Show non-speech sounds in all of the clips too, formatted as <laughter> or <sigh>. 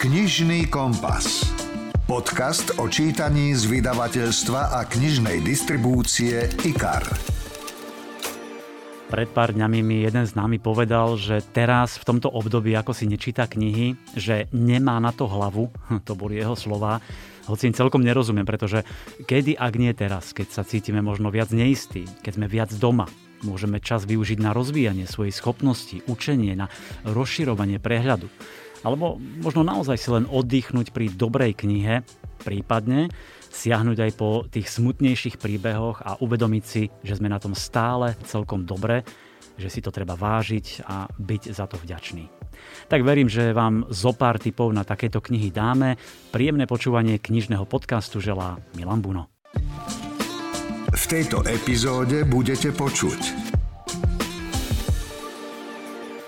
Knižný kompas. Podcast o čítaní z vydavateľstva a knižnej distribúcie IKAR. Pred pár dňami mi jeden z nami povedal, že teraz v tomto období, ako si nečíta knihy, že nemá na to hlavu, to boli jeho slova, hoci im celkom nerozumiem, pretože kedy, ak nie teraz, keď sa cítime možno viac neistí, keď sme viac doma, Môžeme čas využiť na rozvíjanie svojej schopnosti, učenie, na rozširovanie prehľadu. Alebo možno naozaj si len oddychnúť pri dobrej knihe, prípadne siahnuť aj po tých smutnejších príbehoch a uvedomiť si, že sme na tom stále celkom dobre, že si to treba vážiť a byť za to vďačný. Tak verím, že vám zo pár tipov na takéto knihy dáme. Príjemné počúvanie knižného podcastu želá Milan Buno. V tejto epizóde budete počuť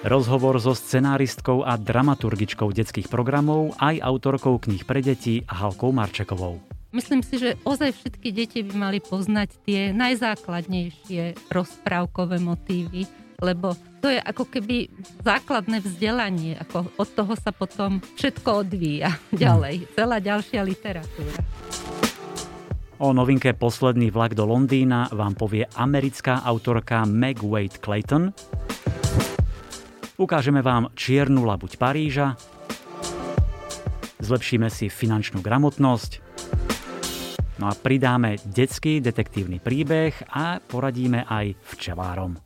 Rozhovor so scenáristkou a dramaturgičkou detských programov aj autorkou kníh pre deti Halkou Marčekovou. Myslím si, že ozaj všetky deti by mali poznať tie najzákladnejšie rozprávkové motívy, lebo to je ako keby základné vzdelanie, ako od toho sa potom všetko odvíja <laughs> ďalej, celá ďalšia literatúra. O novinke Posledný vlak do Londýna vám povie americká autorka Meg Wade Clayton. Ukážeme vám čiernu labuť Paríža. Zlepšíme si finančnú gramotnosť. No a pridáme detský detektívny príbeh a poradíme aj včelárom.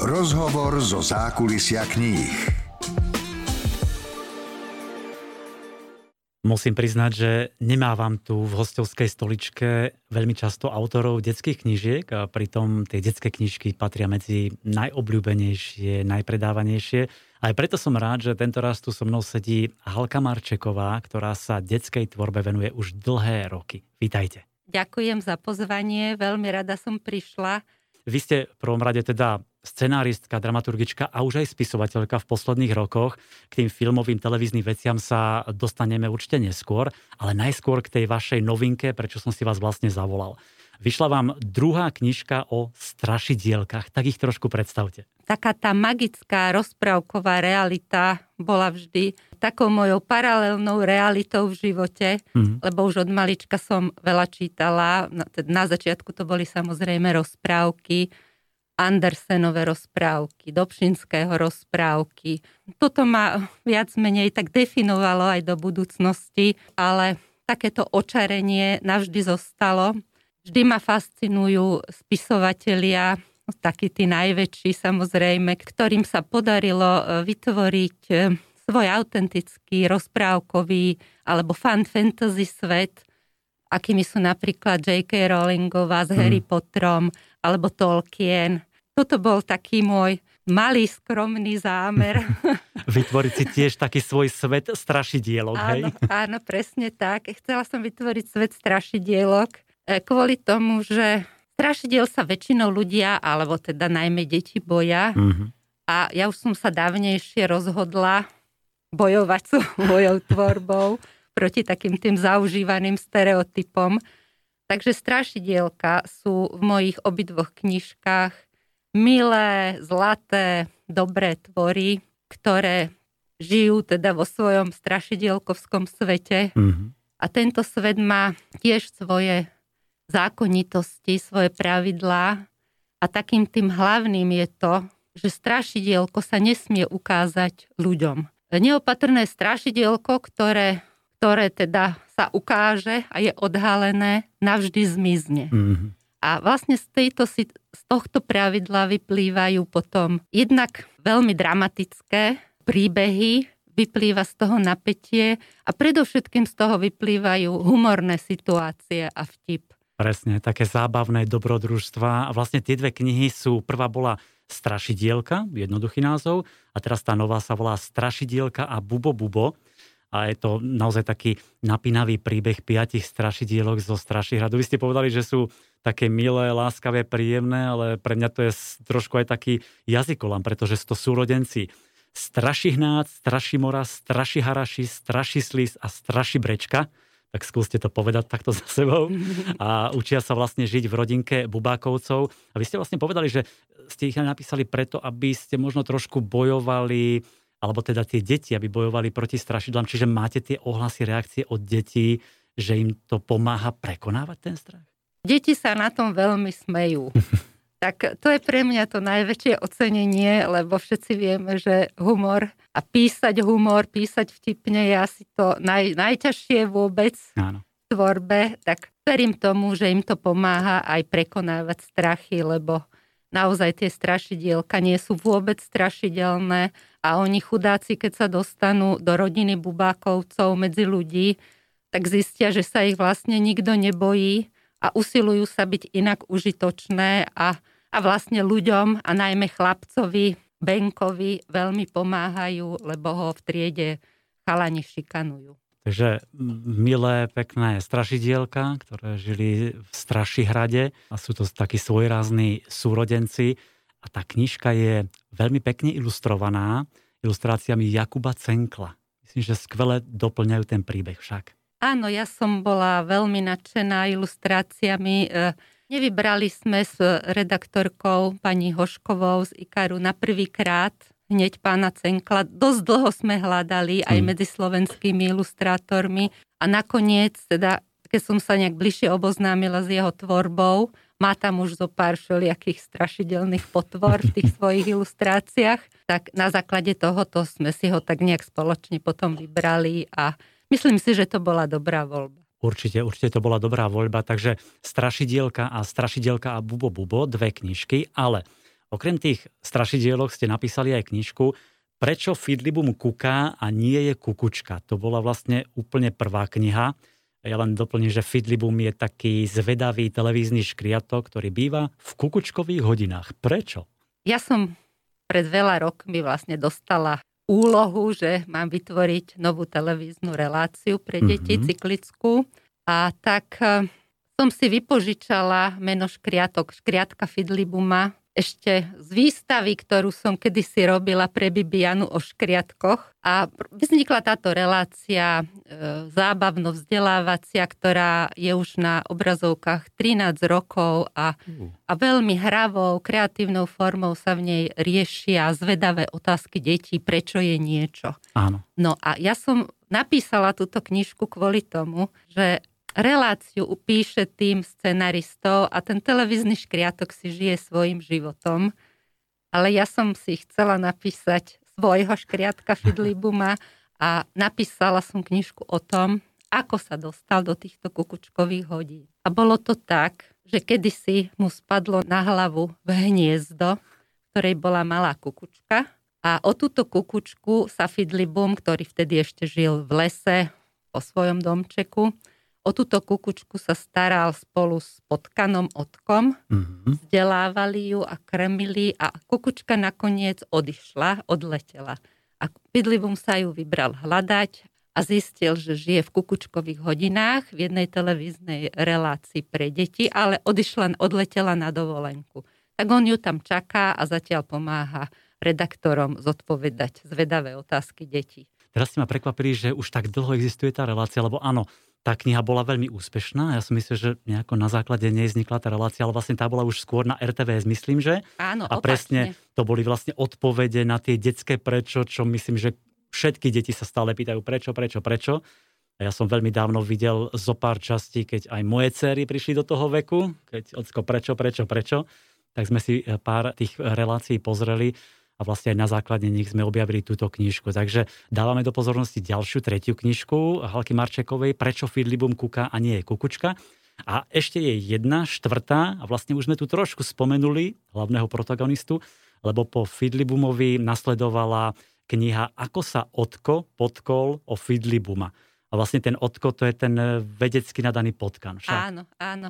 Rozhovor zo zákulisia kníh. Musím priznať, že nemávam tu v hostovskej stoličke veľmi často autorov detských knížiek a pritom tie detské knižky patria medzi najobľúbenejšie, najpredávanejšie. Aj preto som rád, že tento raz tu so mnou sedí Halka Marčeková, ktorá sa detskej tvorbe venuje už dlhé roky. Vítajte. Ďakujem za pozvanie, veľmi rada som prišla. Vy ste v prvom rade teda scenáristka, dramaturgička a už aj spisovateľka v posledných rokoch. K tým filmovým, televíznym veciam sa dostaneme určite neskôr, ale najskôr k tej vašej novinke, prečo som si vás vlastne zavolal. Vyšla vám druhá knižka o strašidielkach, tak ich trošku predstavte. Taká tá magická rozprávková realita bola vždy takou mojou paralelnou realitou v živote, mm-hmm. lebo už od malička som veľa čítala. Na, začiatku to boli samozrejme rozprávky, Andersenové rozprávky, Dobšinského rozprávky. Toto ma viac menej tak definovalo aj do budúcnosti, ale takéto očarenie navždy zostalo. Vždy ma fascinujú spisovatelia, takí tí najväčší samozrejme, ktorým sa podarilo e, vytvoriť e, svoj autentický rozprávkový alebo fan fantasy svet, akými sú napríklad J.K. Rowlingová s Harry mm. Potterom alebo Tolkien toto bol taký môj malý, skromný zámer. <laughs> vytvoriť si tiež taký svoj svet strašidielok, áno, hej? Áno, presne tak. Chcela som vytvoriť svet strašidielok kvôli tomu, že strašidiel sa väčšinou ľudia, alebo teda najmä deti boja. Mm-hmm. A ja už som sa dávnejšie rozhodla bojovať s <laughs> mojou tvorbou proti takým tým zaužívaným stereotypom. Takže strašidielka sú v mojich obidvoch knižkách milé, zlaté, dobré tvory, ktoré žijú teda vo svojom strašidielkovskom svete. Mm-hmm. A tento svet má tiež svoje zákonitosti, svoje pravidlá. A takým tým hlavným je to, že strašidielko sa nesmie ukázať ľuďom. Neopatrné strašidielko, ktoré, ktoré teda sa ukáže a je odhalené, navždy zmizne. Mm-hmm. A vlastne z, tejto, z tohto pravidla vyplývajú potom jednak veľmi dramatické príbehy, vyplýva z toho napätie a predovšetkým z toho vyplývajú humorné situácie a vtip. Presne, také zábavné dobrodružstva. A vlastne tie dve knihy sú, prvá bola Strašidielka, jednoduchý názov, a teraz tá nová sa volá Strašidielka a Bubo Bubo a je to naozaj taký napínavý príbeh piatich strašidielok zo Strašihradu. Vy ste povedali, že sú také milé, láskavé, príjemné, ale pre mňa to je trošku aj taký jazykolám, pretože sú to súrodenci Strašihnác, Strašimora, Strašiharaši, Strašislis a Strašibrečka tak skúste to povedať takto za sebou. A učia sa vlastne žiť v rodinke Bubákovcov. A vy ste vlastne povedali, že ste ich napísali preto, aby ste možno trošku bojovali alebo teda tie deti, aby bojovali proti strašidlám. Čiže máte tie ohlasy, reakcie od detí, že im to pomáha prekonávať ten strach? Deti sa na tom veľmi smejú. Tak to je pre mňa to najväčšie ocenenie, lebo všetci vieme, že humor a písať humor, písať vtipne je asi to naj, najťažšie vôbec Áno. v tvorbe, tak verím tomu, že im to pomáha aj prekonávať strachy, lebo naozaj tie strašidielka nie sú vôbec strašidelné a oni chudáci, keď sa dostanú do rodiny bubákovcov medzi ľudí, tak zistia, že sa ich vlastne nikto nebojí a usilujú sa byť inak užitočné a, a vlastne ľuďom a najmä chlapcovi Benkovi veľmi pomáhajú, lebo ho v triede chalani šikanujú. Takže milé, pekné strašidielka, ktoré žili v Strašihrade a sú to takí svojrázní súrodenci a tá knižka je veľmi pekne ilustrovaná ilustráciami Jakuba Cenkla. Myslím, že skvele doplňajú ten príbeh však. Áno, ja som bola veľmi nadšená ilustráciami. E, nevybrali sme s redaktorkou pani Hoškovou z Ikaru na prvýkrát hneď pána Cenkla. Dosť dlho sme hľadali aj hmm. medzi slovenskými ilustrátormi a nakoniec, teda, keď som sa nejak bližšie oboznámila s jeho tvorbou, má tam už zo pár všelijakých strašidelných potvor v tých <laughs> svojich ilustráciách, tak na základe tohoto sme si ho tak nejak spoločne potom vybrali a myslím si, že to bola dobrá voľba. Určite, určite to bola dobrá voľba, takže Strašidielka a Strašidielka a Bubo Bubo, dve knižky, ale okrem tých strašidielok ste napísali aj knižku Prečo Fidlibum kuká a nie je kukučka. To bola vlastne úplne prvá kniha. Ja len doplním, že Fidlibum je taký zvedavý televízny škriatok, ktorý býva v kukučkových hodinách. Prečo? Ja som pred veľa rokmi vlastne dostala úlohu, že mám vytvoriť novú televíznu reláciu pre deti, mm-hmm. cyklickú. A tak eh, som si vypožičala meno škriatok, škriatka Fidlibuma ešte z výstavy, ktorú som kedysi robila pre Bibianu o škriatkoch. A vznikla táto relácia e, zábavno-vzdelávacia, ktorá je už na obrazovkách 13 rokov a, a veľmi hravou, kreatívnou formou sa v nej riešia zvedavé otázky detí, prečo je niečo. Áno. No a ja som napísala túto knižku kvôli tomu, že reláciu upíše tým scenaristov a ten televízny škriatok si žije svojim životom. Ale ja som si chcela napísať svojho škriatka Fidlibuma a napísala som knižku o tom, ako sa dostal do týchto kukučkových hodí. A bolo to tak, že kedysi mu spadlo na hlavu v hniezdo, v ktorej bola malá kukučka a o túto kukučku sa Fidlibum, ktorý vtedy ešte žil v lese, po svojom domčeku, O túto kukučku sa staral spolu s potkanom Otkom, mm-hmm. vzdelávali ju a krmili a kukučka nakoniec odišla, odletela. A Pidlivum sa ju vybral hľadať a zistil, že žije v kukučkových hodinách v jednej televíznej relácii pre deti, ale odišla, odletela na dovolenku. Tak on ju tam čaká a zatiaľ pomáha redaktorom zodpovedať zvedavé otázky detí. Teraz ste ma prekvapili, že už tak dlho existuje tá relácia, lebo áno, tá kniha bola veľmi úspešná. Ja si myslím, že nejako na základe nej vznikla tá relácia, ale vlastne tá bola už skôr na RTVS, myslím, že? Áno, A presne to boli vlastne odpovede na tie detské prečo, čo myslím, že všetky deti sa stále pýtajú prečo, prečo, prečo. A ja som veľmi dávno videl zo pár častí, keď aj moje cery prišli do toho veku, keď ocko prečo, prečo, prečo, tak sme si pár tých relácií pozreli a vlastne aj na základe nich sme objavili túto knižku. Takže dávame do pozornosti ďalšiu, tretiu knižku Halky Marčekovej Prečo Fidlibum kuká a nie je kukučka. A ešte je jedna, štvrtá, a vlastne už sme tu trošku spomenuli hlavného protagonistu, lebo po Fidlibumovi nasledovala kniha Ako sa Otko potkol o Fidlibuma. A vlastne ten Otko to je ten vedecky nadaný potkan. Však? Áno, áno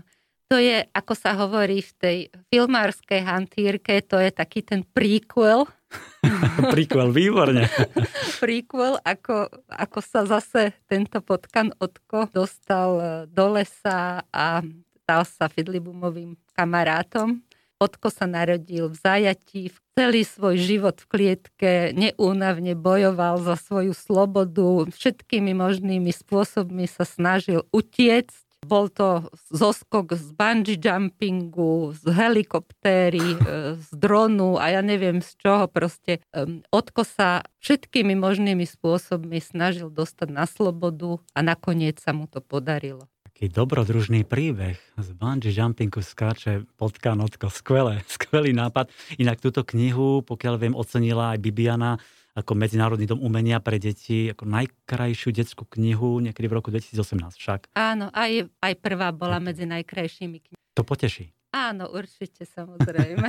to je, ako sa hovorí v tej filmárskej hantírke, to je taký ten prequel. <laughs> prequel, výborne. <laughs> prequel, ako, ako sa zase tento potkan Otko dostal e, do lesa a stal sa Fidlibumovým kamarátom. Otko sa narodil v zajatí, celý svoj život v klietke neúnavne bojoval za svoju slobodu, všetkými možnými spôsobmi sa snažil utiecť Bol to zoskok z bungee jumpingu, z helikoptéry, <laughs> e, z dronu a ja neviem z čoho proste. Otko sa všetkými možnými spôsobmi snažil dostať na slobodu a nakoniec sa mu to podarilo. Taký dobrodružný príbeh. Z bungee jumpingu skáče potka notko. Skvelé, <laughs> skvelý nápad. Inak túto knihu, pokiaľ viem, ocenila aj Bibiana ako Medzinárodný dom umenia pre deti, ako najkrajšiu detskú knihu niekedy v roku 2018 však. Áno, aj, aj prvá bola medzi najkrajšími knihami. To poteší. Áno, určite, samozrejme.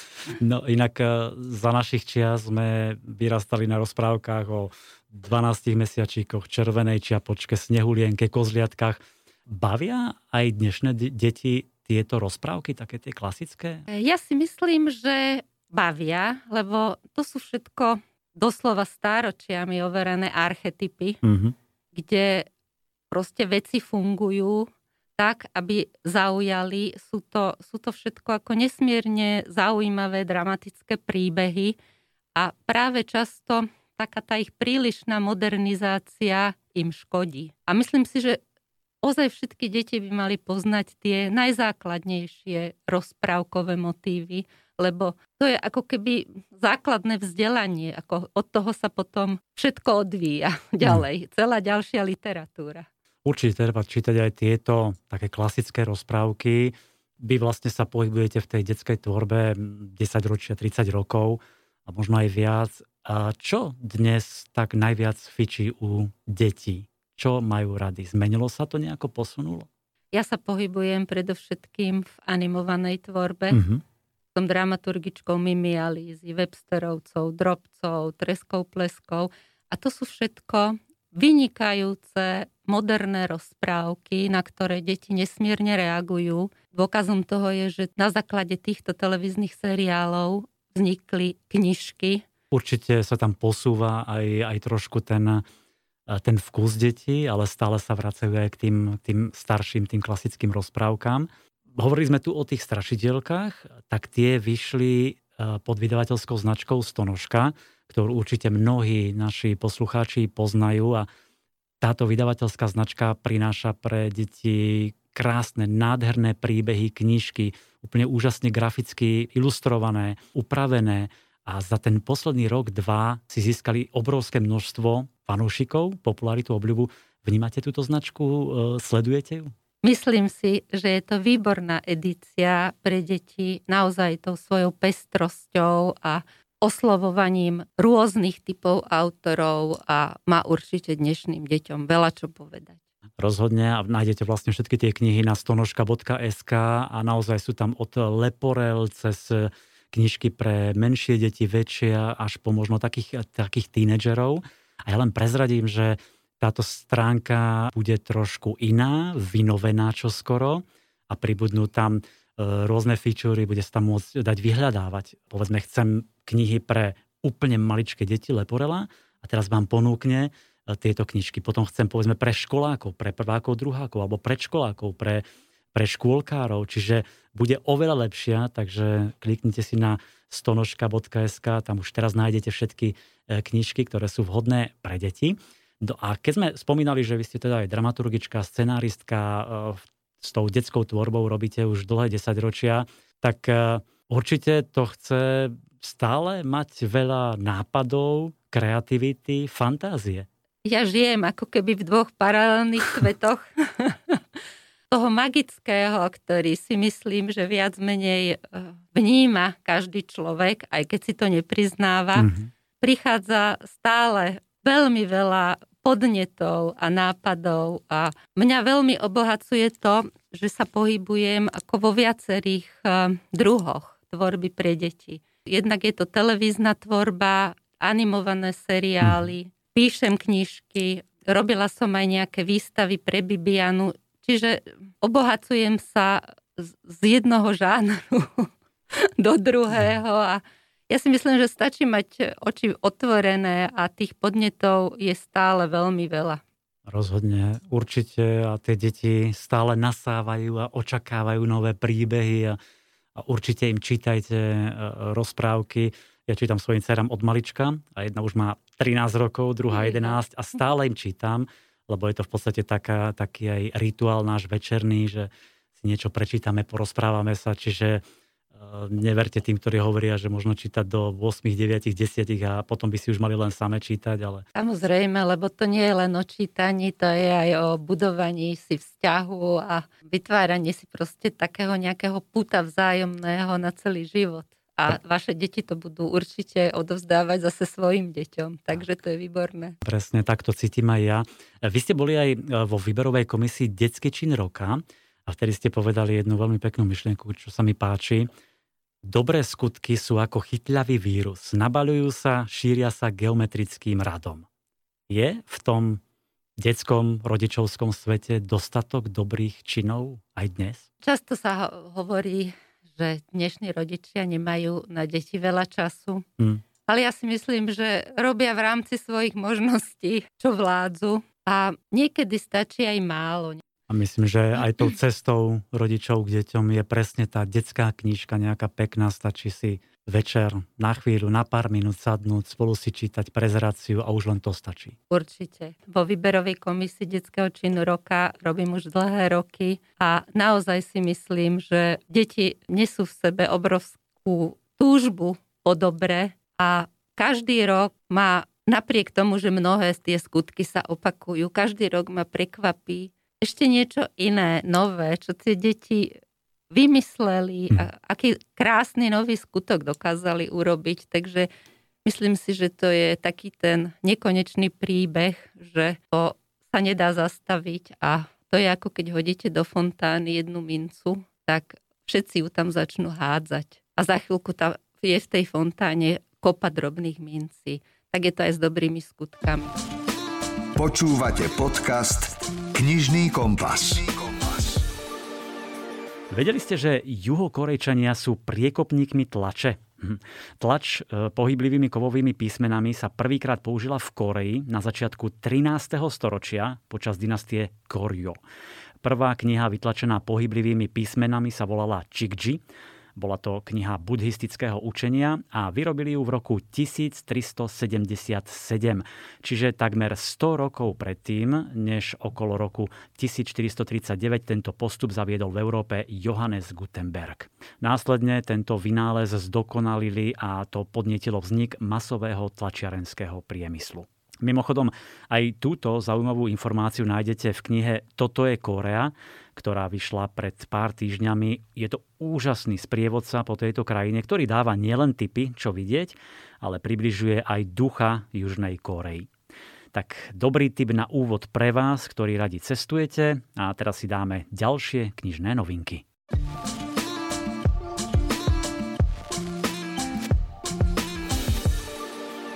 <laughs> no inak e, za našich čias sme vyrastali na rozprávkach o 12 mesiačíkoch, červenej čiapočke, snehulienke, kozliatkách. Bavia aj dnešné de- deti tieto rozprávky, také tie klasické? Ja si myslím, že bavia, lebo to sú všetko doslova stáročiami overené archetypy, mm-hmm. kde proste veci fungujú tak, aby zaujali. Sú to, sú to všetko ako nesmierne zaujímavé, dramatické príbehy a práve často taká tá ich prílišná modernizácia im škodí. A myslím si, že ozaj všetky deti by mali poznať tie najzákladnejšie rozprávkové motívy, lebo to je ako keby základné vzdelanie, ako od toho sa potom všetko odvíja <laughs> ďalej, mm. celá ďalšia literatúra. Určite treba čítať aj tieto také klasické rozprávky. Vy vlastne sa pohybujete v tej detskej tvorbe 10 ročia, 30 rokov a možno aj viac. A čo dnes tak najviac fičí u detí? Čo majú rady? Zmenilo sa to nejako, posunulo? Ja sa pohybujem predovšetkým v animovanej tvorbe. Mm-hmm som dramaturgičkou Mimialízy, Websterovcov, Drobcov, Treskov, Pleskov. A to sú všetko vynikajúce moderné rozprávky, na ktoré deti nesmierne reagujú. Dôkazom toho je, že na základe týchto televíznych seriálov vznikli knižky. Určite sa tam posúva aj, aj trošku ten, ten vkus detí, ale stále sa vracajú aj k tým, tým starším, tým klasickým rozprávkám hovorili sme tu o tých strašidielkách, tak tie vyšli e, pod vydavateľskou značkou Stonožka, ktorú určite mnohí naši poslucháči poznajú a táto vydavateľská značka prináša pre deti krásne, nádherné príbehy, knižky, úplne úžasne graficky ilustrované, upravené a za ten posledný rok, dva si získali obrovské množstvo fanúšikov, popularitu, obľubu. Vnímate túto značku? E, sledujete ju? Myslím si, že je to výborná edícia pre deti naozaj tou svojou pestrosťou a oslovovaním rôznych typov autorov a má určite dnešným deťom veľa čo povedať. Rozhodne a nájdete vlastne všetky tie knihy na stonožka.sk a naozaj sú tam od Leporel cez knižky pre menšie deti, väčšie, až po možno takých, takých tínedžerov. A ja len prezradím, že táto stránka bude trošku iná, vynovená čoskoro a pribudnú tam e, rôzne featurey, bude sa tam môcť dať vyhľadávať. Povedzme, chcem knihy pre úplne maličké deti Leporela a teraz vám ponúkne e, tieto knižky. Potom chcem povedzme pre školákov, pre prvákov, druhákov alebo predškolákov, pre, pre škôlkárov. Čiže bude oveľa lepšia, takže kliknite si na stonožka.sk, tam už teraz nájdete všetky e, knižky, ktoré sú vhodné pre deti. No a keď sme spomínali, že vy ste teda aj dramaturgička, scenáristka, e, s tou detskou tvorbou robíte už dlhé desaťročia, tak e, určite to chce stále mať veľa nápadov, kreativity, fantázie. Ja žijem ako keby v dvoch paralelných <laughs> svetoch. toho magického, ktorý si myslím, že viac menej e, vníma každý človek, aj keď si to nepriznáva, mm-hmm. prichádza stále veľmi veľa podnetov a nápadov a mňa veľmi obohacuje to, že sa pohybujem ako vo viacerých uh, druhoch tvorby pre deti. Jednak je to televízna tvorba, animované seriály, píšem knižky, robila som aj nejaké výstavy pre Bibianu, čiže obohacujem sa z jednoho žánru <laughs> do druhého a ja si myslím, že stačí mať oči otvorené a tých podnetov je stále veľmi veľa. Rozhodne, určite a tie deti stále nasávajú a očakávajú nové príbehy a, a určite im čítajte e, rozprávky. Ja čítam svojim dcerám od malička a jedna už má 13 rokov, druhá 11 a stále im čítam, lebo je to v podstate taká, taký aj rituál náš večerný, že si niečo prečítame, porozprávame sa, čiže neverte tým, ktorí hovoria, že možno čítať do 8, 9, 10 a potom by si už mali len same čítať. Ale... Samozrejme, lebo to nie je len o čítaní, to je aj o budovaní si vzťahu a vytváraní si proste takého nejakého puta vzájomného na celý život. A vaše deti to budú určite odovzdávať zase svojim deťom, takže to je výborné. Presne, tak to cítim aj ja. Vy ste boli aj vo výberovej komisii Detský čin roka a vtedy ste povedali jednu veľmi peknú myšlienku, čo sa mi páči Dobré skutky sú ako chytľavý vírus. Nabaľujú sa, šíria sa geometrickým radom. Je v tom detskom rodičovskom svete dostatok dobrých činov aj dnes? Často sa hovorí, že dnešní rodičia nemajú na deti veľa času. Hmm. Ale ja si myslím, že robia v rámci svojich možností, čo vládzu. A niekedy stačí aj málo. A myslím, že aj tou <clears throat> cestou rodičov k deťom je presne tá detská knižka nejaká pekná, stačí si večer na chvíľu, na pár minút sadnúť, spolu si čítať prezráciu a už len to stačí. Určite. Vo výberovej komisii detského činu roka robím už dlhé roky a naozaj si myslím, že deti nesú v sebe obrovskú túžbu po dobre a každý rok má napriek tomu, že mnohé z tie skutky sa opakujú, každý rok ma prekvapí, ešte niečo iné, nové, čo tie deti vymysleli, a hm. aký krásny nový skutok dokázali urobiť. Takže myslím si, že to je taký ten nekonečný príbeh, že to sa nedá zastaviť a to je ako keď hodíte do fontány jednu mincu, tak všetci ju tam začnú hádzať. A za chvíľku tá, je v tej fontáne kopa drobných mincí. Tak je to aj s dobrými skutkami. Počúvate podcast Knižný kompas. Vedeli ste, že juhokorejčania sú priekopníkmi tlače? Hm. Tlač e, pohyblivými kovovými písmenami sa prvýkrát použila v Koreji na začiatku 13. storočia počas dynastie Koryo. Prvá kniha vytlačená pohyblivými písmenami sa volala Chikji bola to kniha buddhistického učenia a vyrobili ju v roku 1377, čiže takmer 100 rokov predtým, než okolo roku 1439 tento postup zaviedol v Európe Johannes Gutenberg. Následne tento vynález zdokonalili a to podnietilo vznik masového tlačiarenského priemyslu. Mimochodom, aj túto zaujímavú informáciu nájdete v knihe Toto je Korea, ktorá vyšla pred pár týždňami. Je to úžasný sprievodca po tejto krajine, ktorý dáva nielen typy, čo vidieť, ale približuje aj ducha Južnej Korei. Tak dobrý tip na úvod pre vás, ktorí radi cestujete a teraz si dáme ďalšie knižné novinky.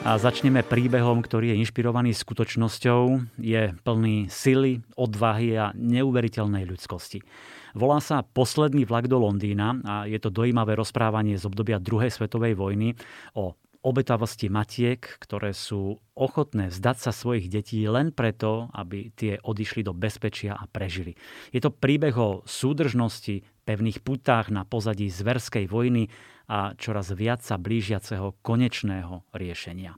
A začneme príbehom, ktorý je inšpirovaný skutočnosťou, je plný sily, odvahy a neuveriteľnej ľudskosti. Volá sa Posledný vlak do Londýna a je to dojímavé rozprávanie z obdobia druhej svetovej vojny o obetavosti matiek, ktoré sú ochotné vzdať sa svojich detí len preto, aby tie odišli do bezpečia a prežili. Je to príbeh o súdržnosti, pevných putách na pozadí zverskej vojny a čoraz viac sa blížiaceho konečného riešenia.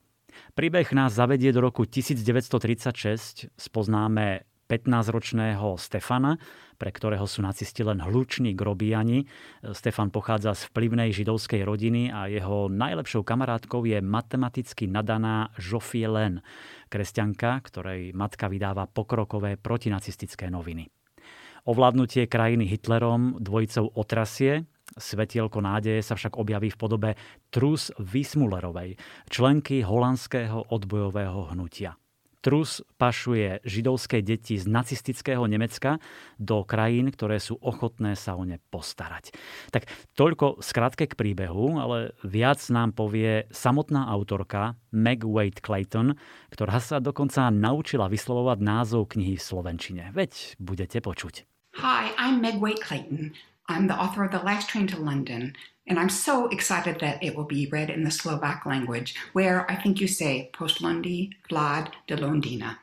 Príbeh nás zavedie do roku 1936. Spoznáme 15-ročného Stefana, pre ktorého sú nacisti len hluční grobíjani. Stefan pochádza z vplyvnej židovskej rodiny a jeho najlepšou kamarátkou je matematicky nadaná Joffie Len, kresťanka, ktorej matka vydáva pokrokové protinacistické noviny. Ovládnutie krajiny Hitlerom dvojicou otrasie, Svetielko nádeje sa však objaví v podobe Trus Wismulerovej, členky holandského odbojového hnutia. Trus pašuje židovské deti z nacistického Nemecka do krajín, ktoré sú ochotné sa o ne postarať. Tak toľko skrátke k príbehu, ale viac nám povie samotná autorka Meg Wade Clayton, ktorá sa dokonca naučila vyslovovať názov knihy v Slovenčine. Veď budete počuť. Hi, I'm Meg Wade Clayton. I'm the author of The Last Train to London, and I'm so excited that it will be read in the Slovak language, where I think you say Postlundi Vlad de Londina.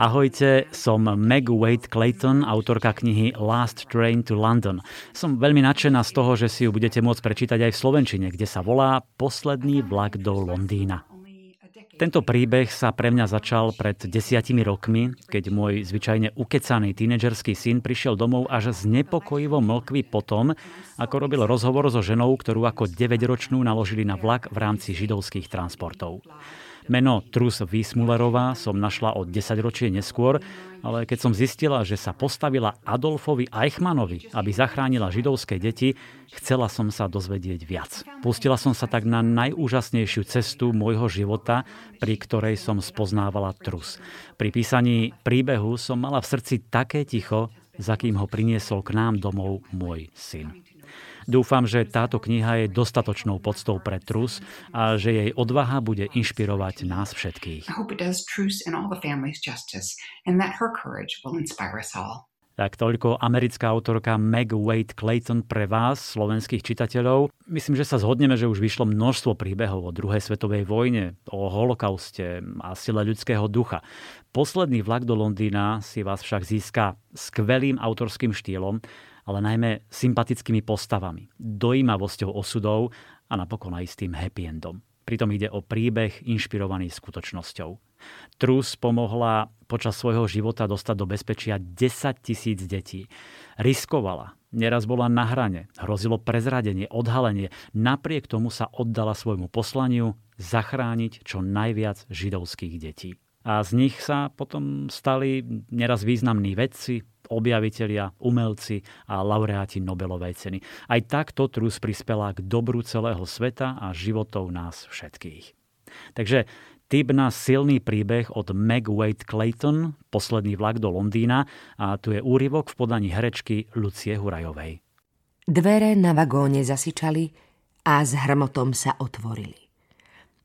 Ahojte, som Meg Wade Clayton, autorka knihy Last Train to London. Som veľmi nadšená z toho, že si ju budete môcť prečítať aj v Slovenčine, kde sa volá Posledný vlak do Londýna. Tento príbeh sa pre mňa začal pred desiatimi rokmi, keď môj zvyčajne ukecaný tínedžerský syn prišiel domov až znepokojivo mlkvý potom, ako robil rozhovor so ženou, ktorú ako 9-ročnú naložili na vlak v rámci židovských transportov. Meno Trus Wiesmullerová som našla o 10 ročie neskôr, ale keď som zistila, že sa postavila Adolfovi Eichmannovi, aby zachránila židovské deti, chcela som sa dozvedieť viac. Pustila som sa tak na najúžasnejšiu cestu môjho života, pri ktorej som spoznávala Trus. Pri písaní príbehu som mala v srdci také ticho, za kým ho priniesol k nám domov môj syn. Dúfam, že táto kniha je dostatočnou podstou pre Trus a že jej odvaha bude inšpirovať nás všetkých. Tak toľko americká autorka Meg Wade Clayton pre vás, slovenských čitateľov. Myslím, že sa zhodneme, že už vyšlo množstvo príbehov o druhej svetovej vojne, o holokauste a sile ľudského ducha. Posledný vlak do Londýna si vás však získa skvelým autorským štýlom ale najmä sympatickými postavami, dojímavosťou osudov a napokon aj s tým happy endom. Pritom ide o príbeh inšpirovaný skutočnosťou. Trus pomohla počas svojho života dostať do bezpečia 10 tisíc detí. Riskovala, neraz bola na hrane, hrozilo prezradenie, odhalenie. Napriek tomu sa oddala svojmu poslaniu zachrániť čo najviac židovských detí. A z nich sa potom stali neraz významní vedci, objavitelia, umelci a laureáti Nobelovej ceny. Aj takto Trus prispela k dobru celého sveta a životov nás všetkých. Takže typ na silný príbeh od Meg Wade Clayton, posledný vlak do Londýna a tu je úryvok v podaní herečky Lucie Hurajovej. Dvere na vagóne zasičali a s hrmotom sa otvorili.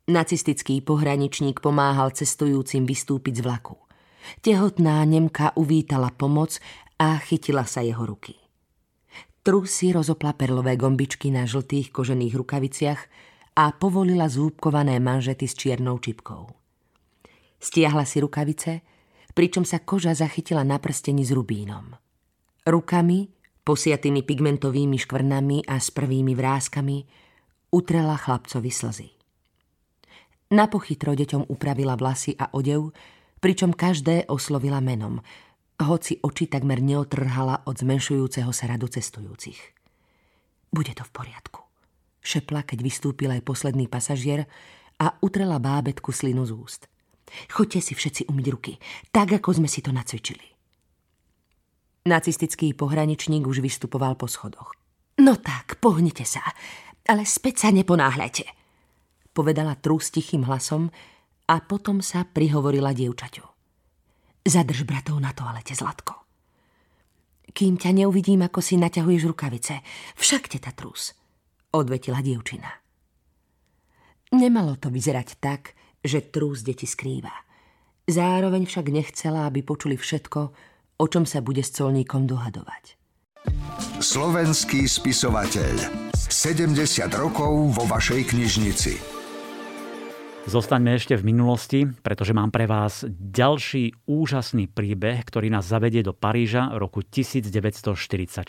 Nacistický pohraničník pomáhal cestujúcim vystúpiť z vlaku. Tehotná Nemka uvítala pomoc a chytila sa jeho ruky. Trusy rozopla perlové gombičky na žltých kožených rukaviciach a povolila zúbkované manžety s čiernou čipkou. Stiahla si rukavice, pričom sa koža zachytila na prstení s rubínom. Rukami, posiatými pigmentovými škvrnami a s prvými vrázkami, utrela chlapcovi slzy. Na pochytro deťom upravila vlasy a odev, pričom každé oslovila menom, hoci oči takmer neotrhala od zmenšujúceho sa radu cestujúcich. Bude to v poriadku, šepla, keď vystúpil aj posledný pasažier a utrela bábetku slinu z úst. Choďte si všetci umyť ruky, tak ako sme si to nacvičili. Nacistický pohraničník už vystupoval po schodoch. No tak, pohnite sa, ale späť sa neponáhľajte, povedala trús tichým hlasom, a potom sa prihovorila dievčaťu. Zadrž bratov na toalete, Zlatko. Kým ťa neuvidím, ako si naťahuješ rukavice, však te trus, odvetila dievčina. Nemalo to vyzerať tak, že trús deti skrýva. Zároveň však nechcela, aby počuli všetko, o čom sa bude s colníkom dohadovať. Slovenský spisovateľ. 70 rokov vo vašej knižnici. Zostaňme ešte v minulosti, pretože mám pre vás ďalší úžasný príbeh, ktorý nás zavedie do Paríža roku 1944.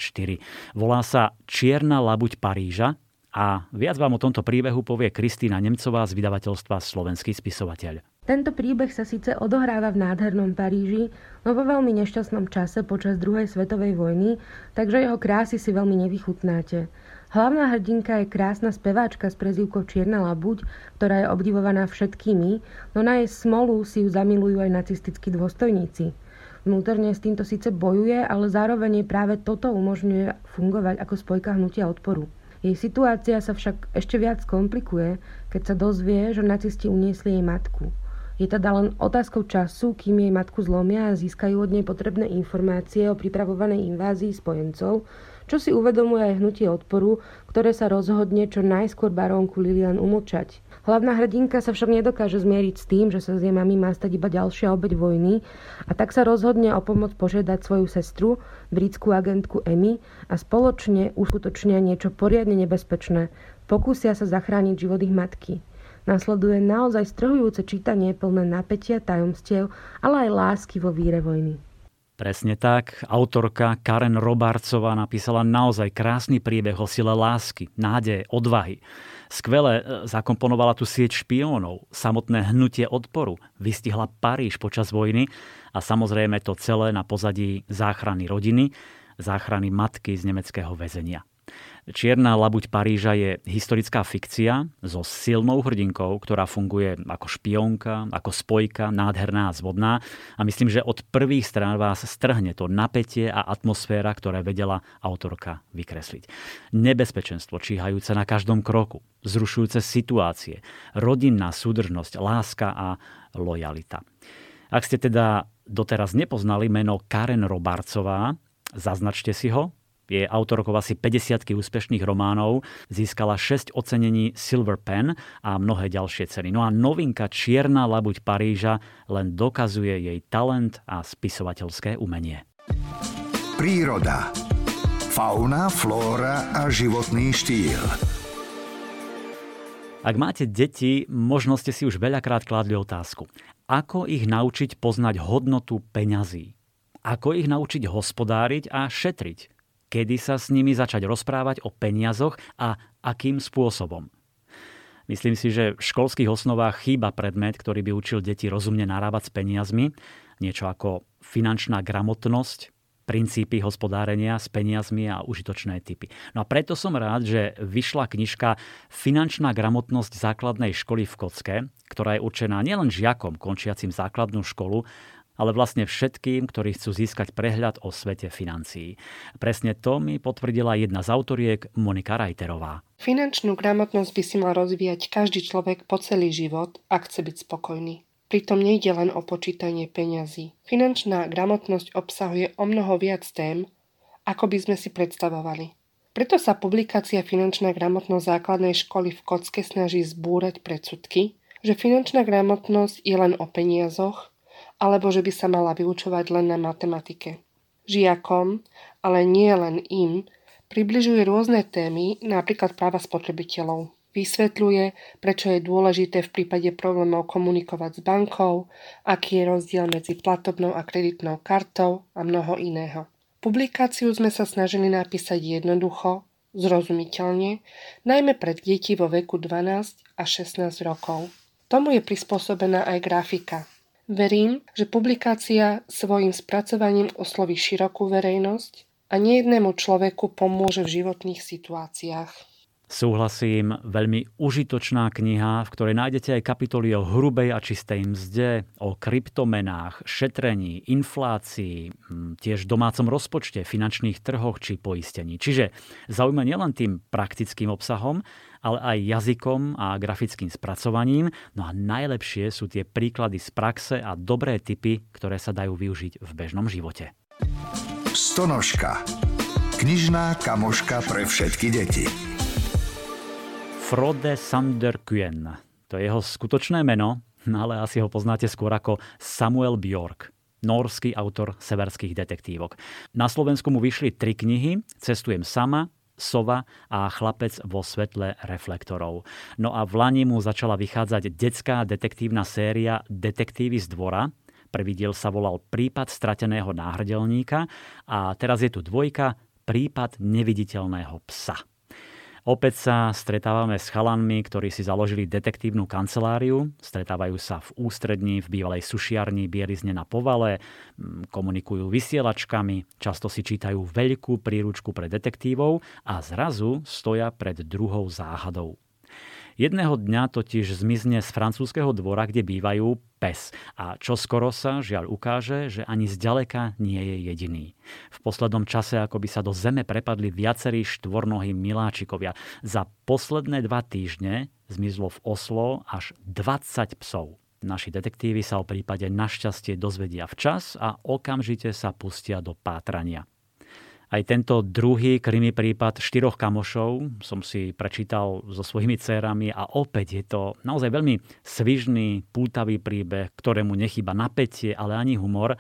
Volá sa Čierna labuť Paríža a viac vám o tomto príbehu povie Kristýna Nemcová z vydavateľstva Slovenský spisovateľ. Tento príbeh sa síce odohráva v nádhernom Paríži, no vo veľmi nešťastnom čase počas druhej svetovej vojny, takže jeho krásy si veľmi nevychutnáte. Hlavná hrdinka je krásna speváčka s prezývkou Čierna labuť, ktorá je obdivovaná všetkými, no na jej smolu si ju zamilujú aj nacistickí dôstojníci. Vnútorne s týmto síce bojuje, ale zároveň jej práve toto umožňuje fungovať ako spojka hnutia odporu. Jej situácia sa však ešte viac komplikuje, keď sa dozvie, že nacisti uniesli jej matku. Je teda len otázkou času, kým jej matku zlomia a získajú od nej potrebné informácie o pripravovanej invázii spojencov, čo si uvedomuje aj hnutie odporu, ktoré sa rozhodne čo najskôr barónku Lilian umlčať. Hlavná hrdinka sa však nedokáže zmieriť s tým, že sa z jej mami má stať iba ďalšia obeď vojny a tak sa rozhodne o pomoc požiadať svoju sestru, britskú agentku Emmy a spoločne uskutočnia niečo poriadne nebezpečné. Pokúsia sa zachrániť život ich matky. Nasleduje naozaj strhujúce čítanie plné napätia, tajomstiev, ale aj lásky vo víre vojny. Presne tak. Autorka Karen Robarcová napísala naozaj krásny príbeh o sile lásky, nádeje, odvahy. Skvele e, zakomponovala tu sieť špiónov, samotné hnutie odporu, vystihla Paríž počas vojny a samozrejme to celé na pozadí záchrany rodiny, záchrany matky z nemeckého väzenia. Čierna labuť Paríža je historická fikcia so silnou hrdinkou, ktorá funguje ako špionka, ako spojka, nádherná a zvodná. A myslím, že od prvých strán vás strhne to napätie a atmosféra, ktoré vedela autorka vykresliť. Nebezpečenstvo číhajúce na každom kroku, zrušujúce situácie, rodinná súdržnosť, láska a lojalita. Ak ste teda doteraz nepoznali meno Karen Robarcová, zaznačte si ho, je autorkou asi 50 úspešných románov, získala 6 ocenení Silver Pen a mnohé ďalšie ceny. No a novinka Čierna labuť Paríža len dokazuje jej talent a spisovateľské umenie. Príroda. Fauna, flóra a životný štýl. Ak máte deti, možno ste si už veľakrát kládli otázku. Ako ich naučiť poznať hodnotu peňazí? Ako ich naučiť hospodáriť a šetriť? Kedy sa s nimi začať rozprávať o peniazoch a akým spôsobom. Myslím si, že v školských osnovách chýba predmet, ktorý by učil deti rozumne narábať s peniazmi, niečo ako finančná gramotnosť, princípy hospodárenia s peniazmi a užitočné typy. No a preto som rád, že vyšla knižka Finančná gramotnosť základnej školy v Kocke, ktorá je určená nielen žiakom končiacim základnú školu, ale vlastne všetkým, ktorí chcú získať prehľad o svete financií. Presne to mi potvrdila jedna z autoriek Monika Rajterová. Finančnú gramotnosť by si mal rozvíjať každý človek po celý život, ak chce byť spokojný. Pritom nejde len o počítanie peňazí. Finančná gramotnosť obsahuje o mnoho viac tém, ako by sme si predstavovali. Preto sa publikácia Finančná gramotnosť základnej školy v Kocke snaží zbúrať predsudky, že finančná gramotnosť je len o peniazoch alebo že by sa mala vyučovať len na matematike. Žiakom, ale nie len im, približuje rôzne témy, napríklad práva spotrebiteľov. Vysvetľuje, prečo je dôležité v prípade problémov komunikovať s bankou, aký je rozdiel medzi platobnou a kreditnou kartou a mnoho iného. Publikáciu sme sa snažili napísať jednoducho, zrozumiteľne, najmä pre deti vo veku 12 až 16 rokov. Tomu je prispôsobená aj grafika, Verím, že publikácia svojim spracovaním osloví širokú verejnosť a nejednému človeku pomôže v životných situáciách. Súhlasím, veľmi užitočná kniha, v ktorej nájdete aj kapitoly o hrubej a čistej mzde, o kryptomenách, šetrení, inflácii, tiež domácom rozpočte, finančných trhoch či poistení. Čiže zaujíma nielen tým praktickým obsahom, ale aj jazykom a grafickým spracovaním. No a najlepšie sú tie príklady z praxe a dobré typy, ktoré sa dajú využiť v bežnom živote. Stonožka. Knižná kamoška pre všetky deti. Frode Sanderkuen. To je jeho skutočné meno, <laughs> ale asi ho poznáte skôr ako Samuel Bjork norský autor severských detektívok. Na Slovensku mu vyšli tri knihy Cestujem sama, Sova a Chlapec vo svetle reflektorov. No a v Lani mu začala vychádzať detská detektívna séria Detektívy z dvora. Prvý diel sa volal Prípad strateného náhrdelníka a teraz je tu dvojka Prípad neviditeľného psa. Opäť sa stretávame s chalanmi, ktorí si založili detektívnu kanceláriu, stretávajú sa v ústrední, v bývalej sušiarni Bierizne na povale, komunikujú vysielačkami, často si čítajú veľkú príručku pre detektívov a zrazu stoja pred druhou záhadou. Jedného dňa totiž zmizne z francúzského dvora, kde bývajú pes. A čo skoro sa žiaľ ukáže, že ani zďaleka nie je jediný. V poslednom čase ako by sa do zeme prepadli viacerí štvornohí miláčikovia. Za posledné dva týždne zmizlo v Oslo až 20 psov. Naši detektívy sa o prípade našťastie dozvedia včas a okamžite sa pustia do pátrania. Aj tento druhý krimi prípad štyroch kamošov som si prečítal so svojimi dcerami a opäť je to naozaj veľmi svižný, pútavý príbeh, ktorému nechýba napätie, ale ani humor. E,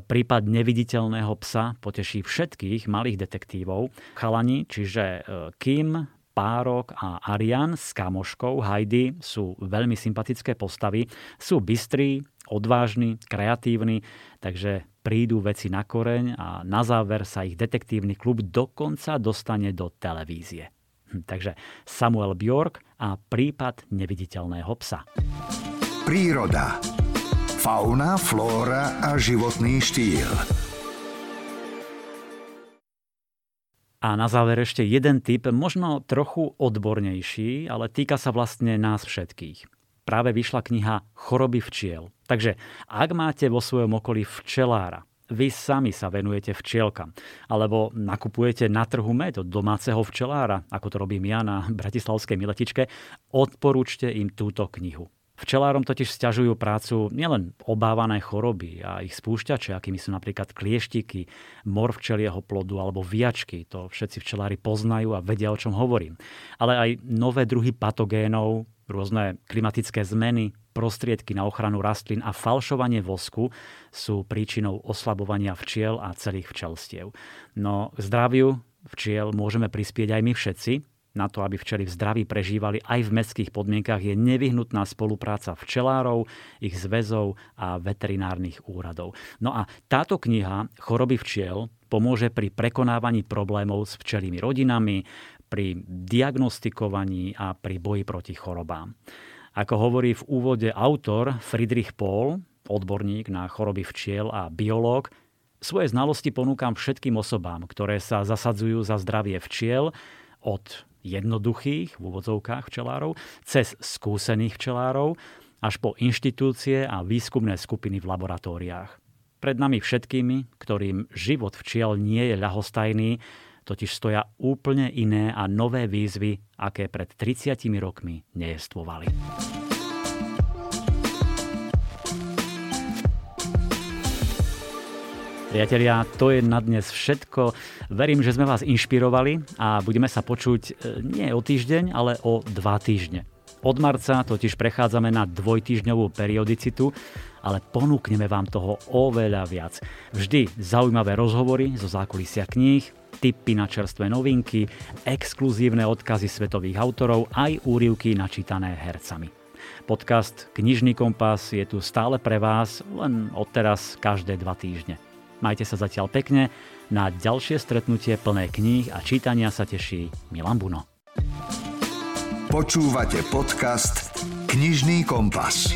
prípad neviditeľného psa poteší všetkých malých detektívov. Chalani, čiže e, Kim, Párok a Arian s kamoškou Heidi sú veľmi sympatické postavy. Sú bystrí, odvážni, kreatívni, takže prídu veci na koreň a na záver sa ich detektívny klub dokonca dostane do televízie. Hm, takže Samuel Bjork a prípad neviditeľného psa. Príroda. Fauna, flóra a životný štýl. A na záver ešte jeden typ, možno trochu odbornejší, ale týka sa vlastne nás všetkých. Práve vyšla kniha Choroby včiel. Takže ak máte vo svojom okolí včelára, vy sami sa venujete včielkam, alebo nakupujete na trhu med od domáceho včelára, ako to robím ja na Bratislavskej miletičke, odporúčte im túto knihu. Včelárom totiž stiažujú prácu nielen obávané choroby a ich spúšťače, akými sú napríklad klieštiky, mor včelieho plodu alebo viačky. To všetci včelári poznajú a vedia, o čom hovorím. Ale aj nové druhy patogénov, rôzne klimatické zmeny, prostriedky na ochranu rastlín a falšovanie vosku sú príčinou oslabovania včiel a celých včelstiev. No zdraviu včiel môžeme prispieť aj my všetci, na to, aby včely v zdraví prežívali aj v mestských podmienkach, je nevyhnutná spolupráca včelárov, ich zväzov a veterinárnych úradov. No a táto kniha Choroby včiel pomôže pri prekonávaní problémov s včelými rodinami, pri diagnostikovaní a pri boji proti chorobám. Ako hovorí v úvode autor Friedrich Paul, odborník na choroby včiel a biológ, svoje znalosti ponúkam všetkým osobám, ktoré sa zasadzujú za zdravie včiel, od jednoduchých, v úvodzovkách včelárov, cez skúsených včelárov, až po inštitúcie a výskumné skupiny v laboratóriách. Pred nami všetkými, ktorým život včiel nie je ľahostajný, totiž stoja úplne iné a nové výzvy, aké pred 30 rokmi nejestvovali. Priatelia, to je na dnes všetko. Verím, že sme vás inšpirovali a budeme sa počuť e, nie o týždeň, ale o dva týždne. Od marca totiž prechádzame na dvojtýždňovú periodicitu, ale ponúkneme vám toho oveľa viac. Vždy zaujímavé rozhovory zo zákulisia kníh, tipy na čerstvé novinky, exkluzívne odkazy svetových autorov aj úrivky načítané hercami. Podcast Knižný kompas je tu stále pre vás, len odteraz každé dva týždne. Majte sa zatiaľ pekne. Na ďalšie stretnutie plné kníh a čítania sa teší Milan Buno. Počúvate podcast Knižný kompas.